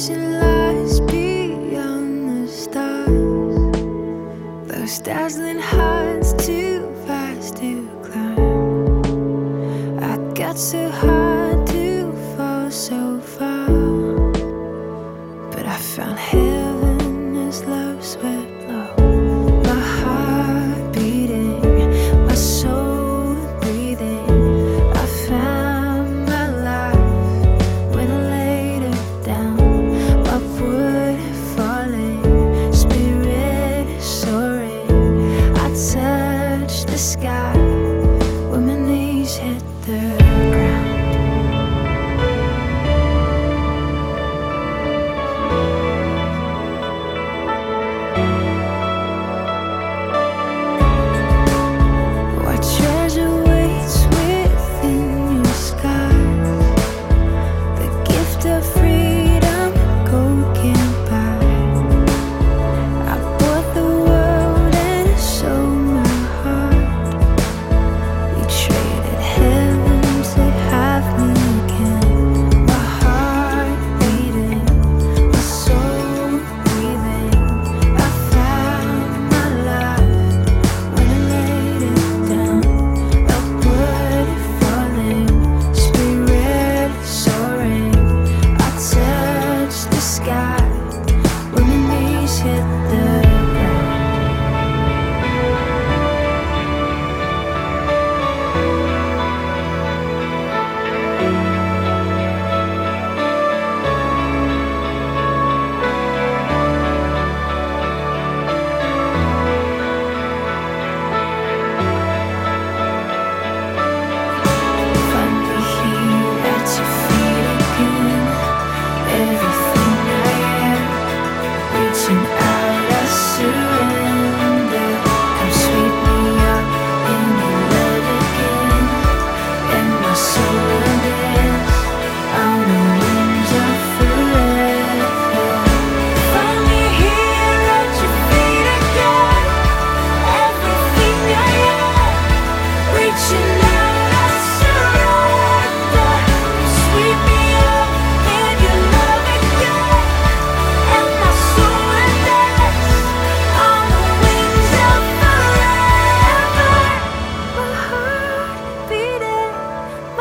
flashing lights beyond the stars. Those dazzling heights too fast to climb. I got so high to fall so far, but I found heaven as love swept. Love.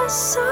so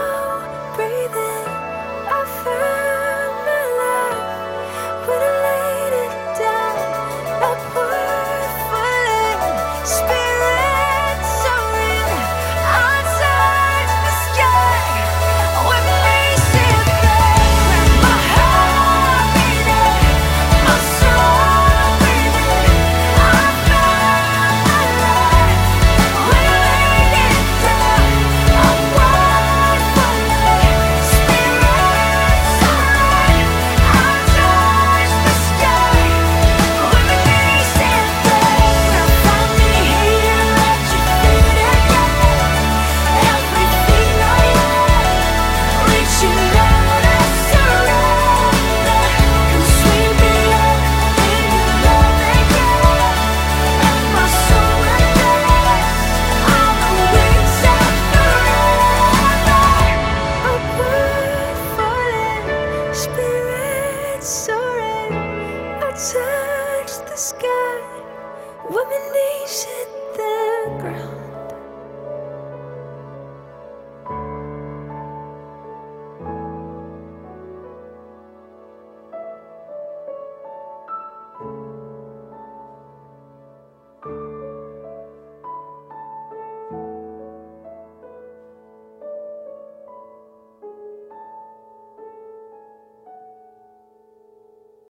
women, they hit the ground.